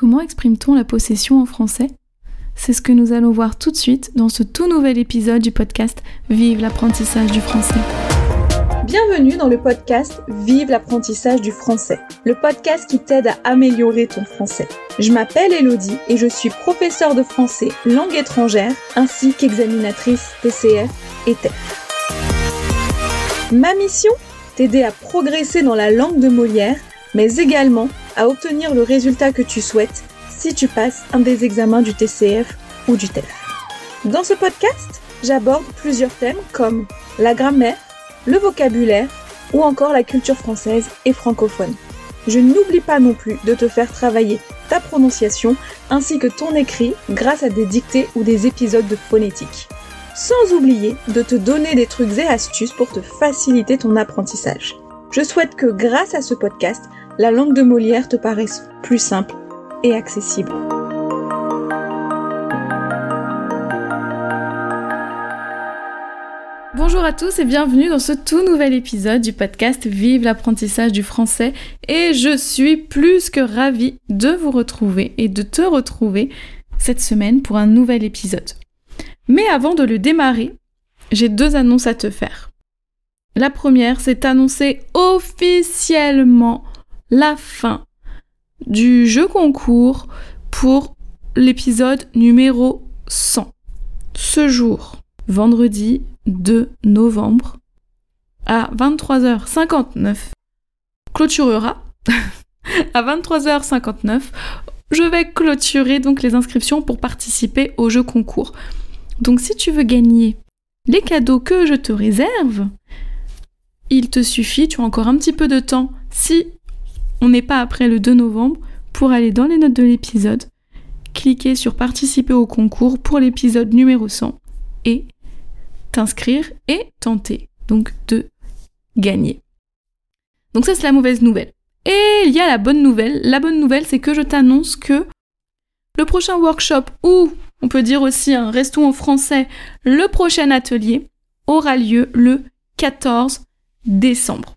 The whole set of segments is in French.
Comment exprime-t-on la possession en français? C'est ce que nous allons voir tout de suite dans ce tout nouvel épisode du podcast Vive l'apprentissage du français. Bienvenue dans le podcast Vive l'apprentissage du français, le podcast qui t'aide à améliorer ton français. Je m'appelle Elodie et je suis professeure de français langue étrangère ainsi qu'examinatrice TCF et TEF. Ma mission? T'aider à progresser dans la langue de Molière, mais également à obtenir le résultat que tu souhaites si tu passes un des examens du TCF ou du TEF. Dans ce podcast, j'aborde plusieurs thèmes comme la grammaire, le vocabulaire ou encore la culture française et francophone. Je n'oublie pas non plus de te faire travailler ta prononciation ainsi que ton écrit grâce à des dictées ou des épisodes de phonétique. Sans oublier de te donner des trucs et astuces pour te faciliter ton apprentissage. Je souhaite que grâce à ce podcast, la langue de Molière te paraisse plus simple et accessible. Bonjour à tous et bienvenue dans ce tout nouvel épisode du podcast Vive l'apprentissage du français et je suis plus que ravie de vous retrouver et de te retrouver cette semaine pour un nouvel épisode. Mais avant de le démarrer, j'ai deux annonces à te faire. La première, c'est annoncer officiellement la fin du jeu concours pour l'épisode numéro 100. Ce jour, vendredi 2 novembre, à 23h59, clôturera. à 23h59, je vais clôturer donc les inscriptions pour participer au jeu concours. Donc si tu veux gagner les cadeaux que je te réserve, il te suffit, tu as encore un petit peu de temps si on n'est pas après le 2 novembre, pour aller dans les notes de l'épisode, cliquer sur participer au concours pour l'épisode numéro 100 et t'inscrire et tenter donc de gagner. Donc ça c'est la mauvaise nouvelle. Et il y a la bonne nouvelle. La bonne nouvelle c'est que je t'annonce que le prochain workshop ou on peut dire aussi un restons en français, le prochain atelier aura lieu le 14 décembre.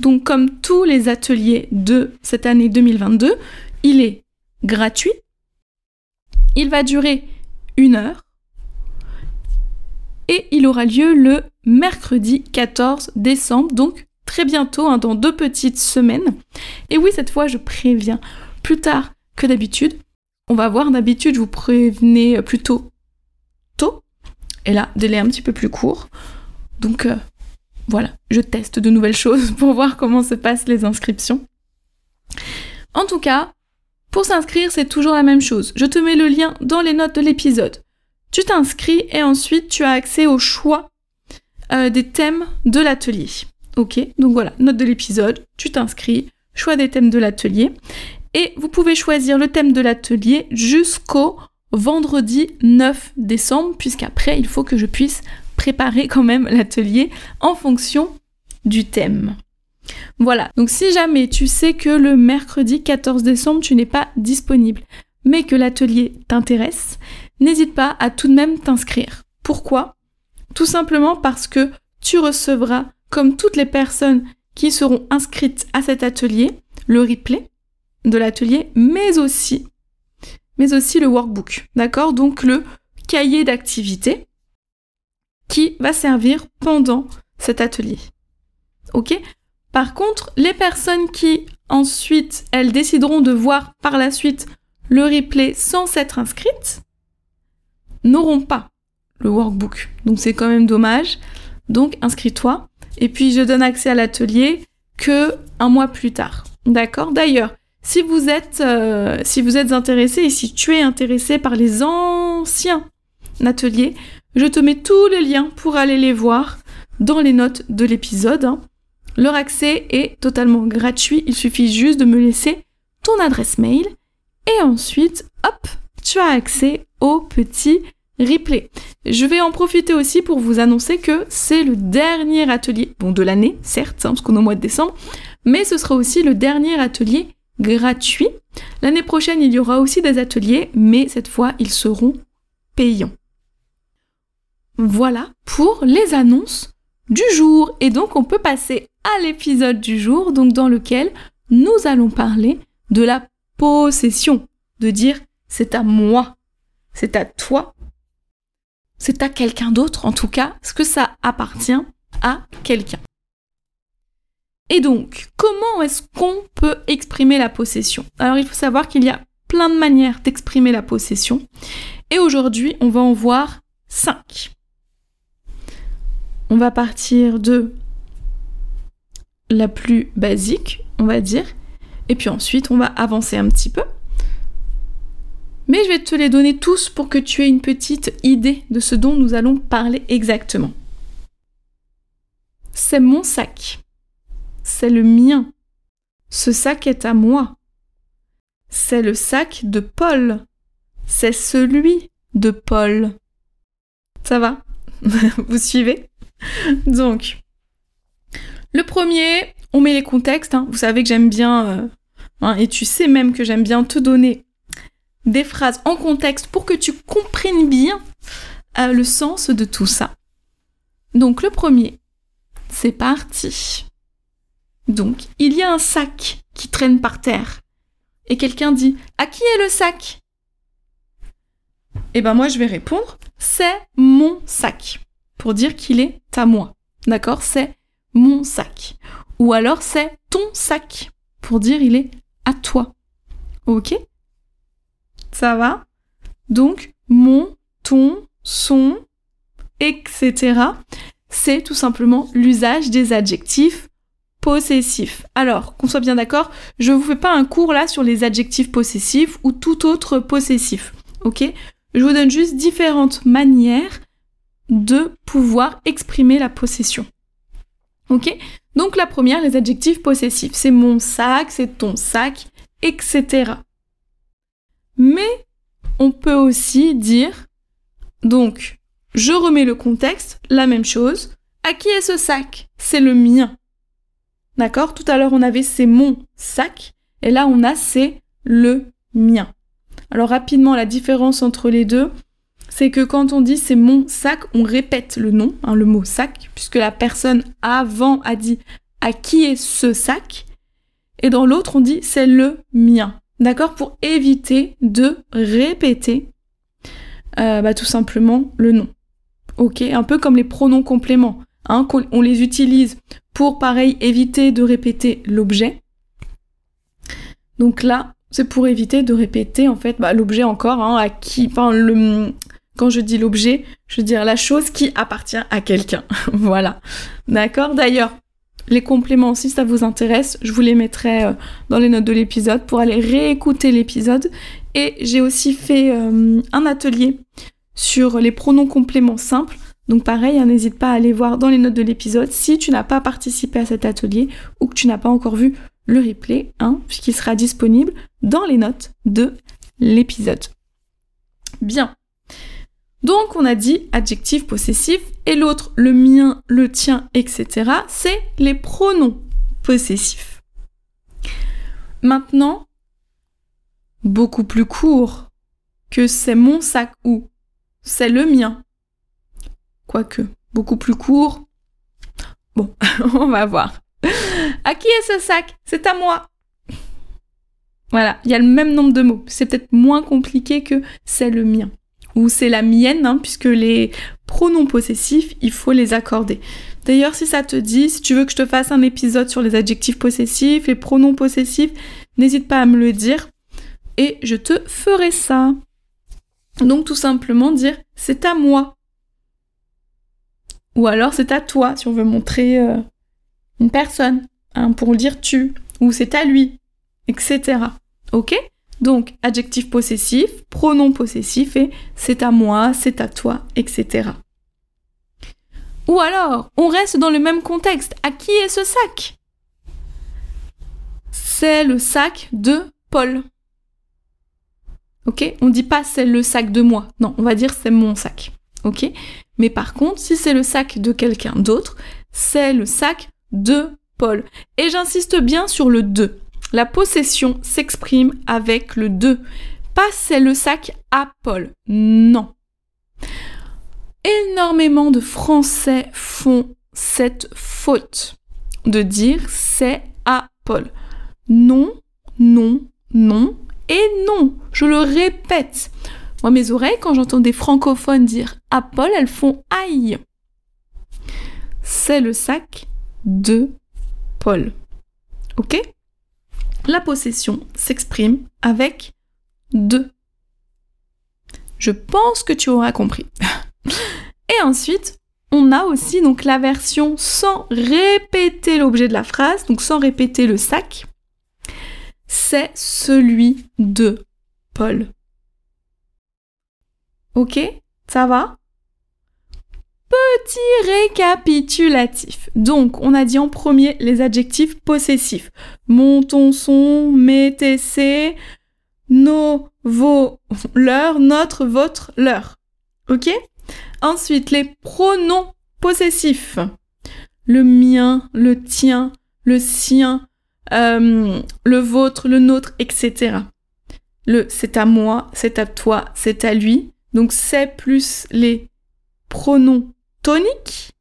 Donc comme tous les ateliers de cette année 2022, il est gratuit. Il va durer une heure. Et il aura lieu le mercredi 14 décembre, donc très bientôt, hein, dans deux petites semaines. Et oui, cette fois, je préviens plus tard que d'habitude. On va voir, d'habitude, je vous prévenez plutôt tôt. Et là, délai un petit peu plus court. Donc, euh, voilà, je teste de nouvelles choses pour voir comment se passent les inscriptions. En tout cas, pour s'inscrire, c'est toujours la même chose. Je te mets le lien dans les notes de l'épisode. Tu t'inscris et ensuite tu as accès au choix euh, des thèmes de l'atelier. Ok Donc voilà, note de l'épisode, tu t'inscris, choix des thèmes de l'atelier. Et vous pouvez choisir le thème de l'atelier jusqu'au vendredi 9 décembre, puisqu'après, il faut que je puisse préparer quand même l'atelier en fonction du thème. Voilà, donc si jamais tu sais que le mercredi 14 décembre, tu n'es pas disponible, mais que l'atelier t'intéresse, n'hésite pas à tout de même t'inscrire. Pourquoi? Tout simplement parce que tu recevras, comme toutes les personnes qui seront inscrites à cet atelier, le replay de l'atelier, mais aussi, mais aussi le workbook. D'accord? Donc le cahier d'activité qui va servir pendant cet atelier. Ok? Par contre, les personnes qui ensuite, elles décideront de voir par la suite le replay sans s'être inscrites, n'auront pas le workbook. Donc c'est quand même dommage. Donc inscris-toi. Et puis je donne accès à l'atelier que un mois plus tard. D'accord? D'ailleurs, si vous êtes euh, si vous êtes intéressé et si tu es intéressé par les anciens ateliers, je te mets tous les liens pour aller les voir dans les notes de l'épisode. Hein. Leur accès est totalement gratuit, il suffit juste de me laisser ton adresse mail et ensuite, hop, tu as accès au petit replay. Je vais en profiter aussi pour vous annoncer que c'est le dernier atelier, bon de l'année, certes, hein, parce qu'on est au mois de décembre, mais ce sera aussi le dernier atelier gratuit. L'année prochaine, il y aura aussi des ateliers, mais cette fois, ils seront payants. Voilà pour les annonces du jour. Et donc on peut passer à l'épisode du jour, donc dans lequel nous allons parler de la possession. de dire c'est à moi, c'est à toi, c'est à quelqu'un d'autre en tout cas, ce que ça appartient à quelqu'un. Et donc, comment est-ce qu'on peut exprimer la possession? Alors il faut savoir qu'il y a plein de manières d'exprimer la possession. Et aujourd'hui, on va en voir cinq. On va partir de la plus basique, on va dire, et puis ensuite on va avancer un petit peu. Mais je vais te les donner tous pour que tu aies une petite idée de ce dont nous allons parler exactement. C'est mon sac. C'est le mien. Ce sac est à moi. C'est le sac de Paul. C'est celui de Paul. Ça va? Vous suivez? Donc, le premier, on met les contextes. Hein. Vous savez que j'aime bien, euh, hein, et tu sais même que j'aime bien te donner des phrases en contexte pour que tu comprennes bien euh, le sens de tout ça. Donc, le premier, c'est parti. Donc, il y a un sac qui traîne par terre. Et quelqu'un dit À qui est le sac? Eh ben moi je vais répondre C'est mon sac. Pour dire qu'il est à moi. D'accord? C'est mon sac. Ou alors c'est ton sac. Pour dire il est à toi. Ok? Ça va? Donc mon, ton, son, etc. C'est tout simplement l'usage des adjectifs possessifs. Alors, qu'on soit bien d'accord, je vous fais pas un cours là sur les adjectifs possessifs ou tout autre possessif. Ok? Je vous donne juste différentes manières de pouvoir exprimer la possession. Ok? Donc la première, les adjectifs possessifs. C'est mon sac, c'est ton sac, etc. Mais on peut aussi dire, donc, je remets le contexte, la même chose. À qui est ce sac? C'est le mien. D'accord? Tout à l'heure, on avait c'est mon sac, et là, on a c'est le mien. Alors rapidement, la différence entre les deux, c'est que quand on dit c'est mon sac, on répète le nom, hein, le mot sac, puisque la personne avant a dit à qui est ce sac, et dans l'autre, on dit c'est le mien. D'accord? Pour éviter de répéter euh, bah, tout simplement le nom. Ok? Un peu comme les pronoms compléments. Hein, on les utilise pour, pareil, éviter de répéter l'objet. Donc là, c'est pour éviter de répéter, en fait, bah, l'objet encore, hein, à qui, enfin, le, quand je dis l'objet, je veux dire la chose qui appartient à quelqu'un. voilà. D'accord? D'ailleurs, les compléments, si ça vous intéresse, je vous les mettrai euh, dans les notes de l'épisode pour aller réécouter l'épisode. Et j'ai aussi fait euh, un atelier sur les pronoms compléments simples. Donc pareil, hein, n'hésite pas à aller voir dans les notes de l'épisode si tu n'as pas participé à cet atelier ou que tu n'as pas encore vu le replay, hein, puisqu'il sera disponible dans les notes de l'épisode. Bien. Donc on a dit adjectif possessif et l'autre, le mien, le tien, etc. C'est les pronoms possessifs. Maintenant, beaucoup plus court que c'est mon sac ou c'est le mien Quoique, beaucoup plus court. Bon, on va voir. À qui est ce sac? C'est à moi. Voilà, il y a le même nombre de mots. C'est peut-être moins compliqué que c'est le mien. Ou c'est la mienne, hein, puisque les pronoms possessifs, il faut les accorder. D'ailleurs, si ça te dit, si tu veux que je te fasse un épisode sur les adjectifs possessifs, les pronoms possessifs, n'hésite pas à me le dire et je te ferai ça. Donc tout simplement dire c'est à moi. Ou alors c'est à toi si on veut montrer euh, une personne, hein, pour dire tu, ou c'est à lui, etc. Ok? Donc adjectif possessif, pronom possessif et c'est à moi, c'est à toi, etc. Ou alors, on reste dans le même contexte. À qui est ce sac? C'est le sac de Paul. Ok? On dit pas c'est le sac de moi. Non, on va dire c'est mon sac. Ok? Mais par contre, si c'est le sac de quelqu'un d'autre, c'est le sac de Paul. Et j'insiste bien sur le de. La possession s'exprime avec le de. Pas c'est le sac à Paul. Non. Énormément de Français font cette faute de dire c'est à Paul. Non, non, non Et non, je le répète. Moi, mes oreilles, quand j'entends des francophones dire Apple, elles font aïe. C'est le sac de Paul. Ok? La possession s'exprime avec de. Je pense que tu auras compris. Et ensuite, on a aussi donc la version sans répéter l'objet de la phrase, donc sans répéter le sac. C'est celui de Paul. Ok? Ça va? Petit récapitulatif. Donc, on a dit en premier les adjectifs possessifs. Mon, ton, son, mes, tes, ses, nos, vos, leur, notre, votre, leur. Ok? Ensuite, les pronoms possessifs. Le mien, le tien, le sien, euh, le vôtre, le nôtre, etc. Le c'est à moi, c'est à toi, c'est à lui. Donc c'est plus les pronoms toniques.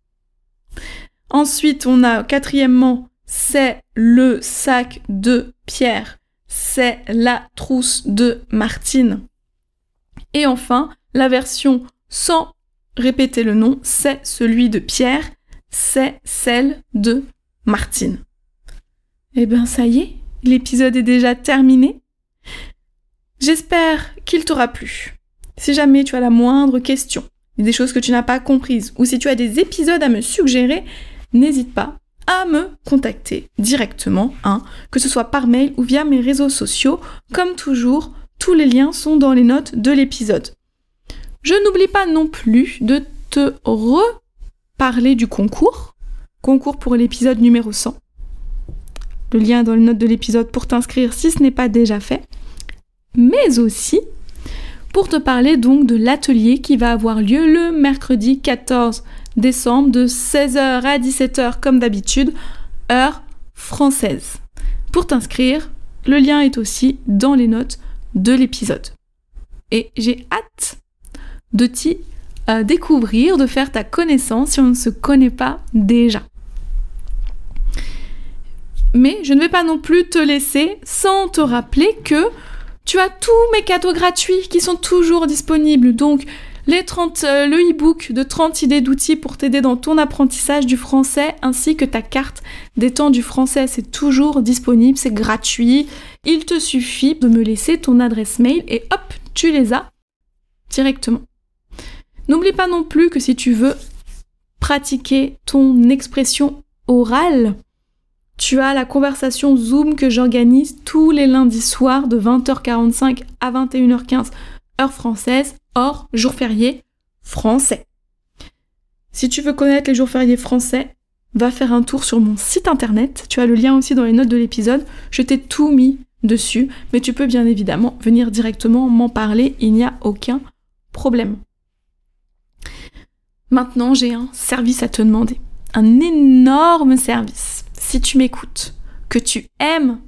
Ensuite, on a quatrièmement, c'est le sac de Pierre, c'est la trousse de Martine. Et enfin, la version sans répéter le nom, c'est celui de Pierre, c'est celle de Martine. Eh bien ça y est, l'épisode est déjà terminé. J'espère qu'il t'aura plu. Si jamais tu as la moindre question, des choses que tu n'as pas comprises, ou si tu as des épisodes à me suggérer, n'hésite pas à me contacter directement, hein, que ce soit par mail ou via mes réseaux sociaux. Comme toujours, tous les liens sont dans les notes de l'épisode. Je n'oublie pas non plus de te reparler du concours, concours pour l'épisode numéro 100. Le lien dans les notes de l'épisode pour t'inscrire si ce n'est pas déjà fait. Mais aussi pour te parler donc de l'atelier qui va avoir lieu le mercredi 14 décembre de 16h à 17h comme d'habitude, heure française. Pour t'inscrire, le lien est aussi dans les notes de l'épisode. Et j'ai hâte de t'y euh, découvrir, de faire ta connaissance si on ne se connaît pas déjà. Mais je ne vais pas non plus te laisser sans te rappeler que tu as tous mes cadeaux gratuits qui sont toujours disponibles. Donc, les 30, euh, le e-book de 30 idées d'outils pour t'aider dans ton apprentissage du français, ainsi que ta carte des temps du français, c'est toujours disponible, c'est gratuit. Il te suffit de me laisser ton adresse mail et hop, tu les as directement. N'oublie pas non plus que si tu veux pratiquer ton expression orale, tu as la conversation Zoom que j'organise tous les lundis soirs de 20h45 à 21h15 heure française, hors jour férié français. Si tu veux connaître les jours fériés français, va faire un tour sur mon site internet. Tu as le lien aussi dans les notes de l'épisode. Je t'ai tout mis dessus, mais tu peux bien évidemment venir directement m'en parler, il n'y a aucun problème. Maintenant, j'ai un service à te demander. Un énorme service si tu m'écoutes, que tu aimes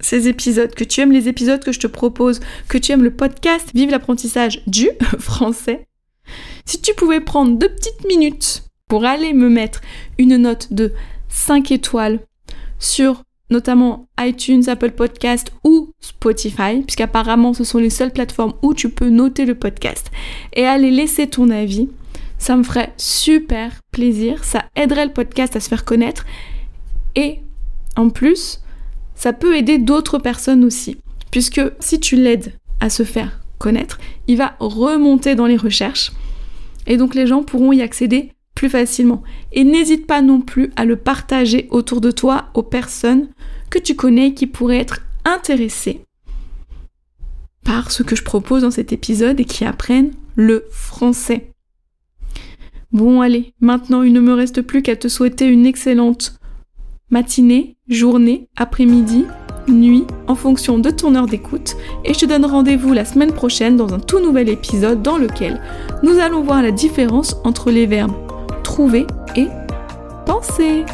ces épisodes, que tu aimes les épisodes que je te propose, que tu aimes le podcast Vive l'apprentissage du français, si tu pouvais prendre deux petites minutes pour aller me mettre une note de 5 étoiles sur notamment iTunes, Apple Podcast ou Spotify, puisqu'apparemment ce sont les seules plateformes où tu peux noter le podcast, et aller laisser ton avis, ça me ferait super plaisir, ça aiderait le podcast à se faire connaître et en plus, ça peut aider d'autres personnes aussi. Puisque si tu l'aides à se faire connaître, il va remonter dans les recherches. Et donc les gens pourront y accéder plus facilement. Et n'hésite pas non plus à le partager autour de toi aux personnes que tu connais qui pourraient être intéressées par ce que je propose dans cet épisode et qui apprennent le français. Bon allez, maintenant il ne me reste plus qu'à te souhaiter une excellente matinée, journée, après-midi, nuit, en fonction de ton heure d'écoute, et je te donne rendez-vous la semaine prochaine dans un tout nouvel épisode dans lequel nous allons voir la différence entre les verbes trouver et penser.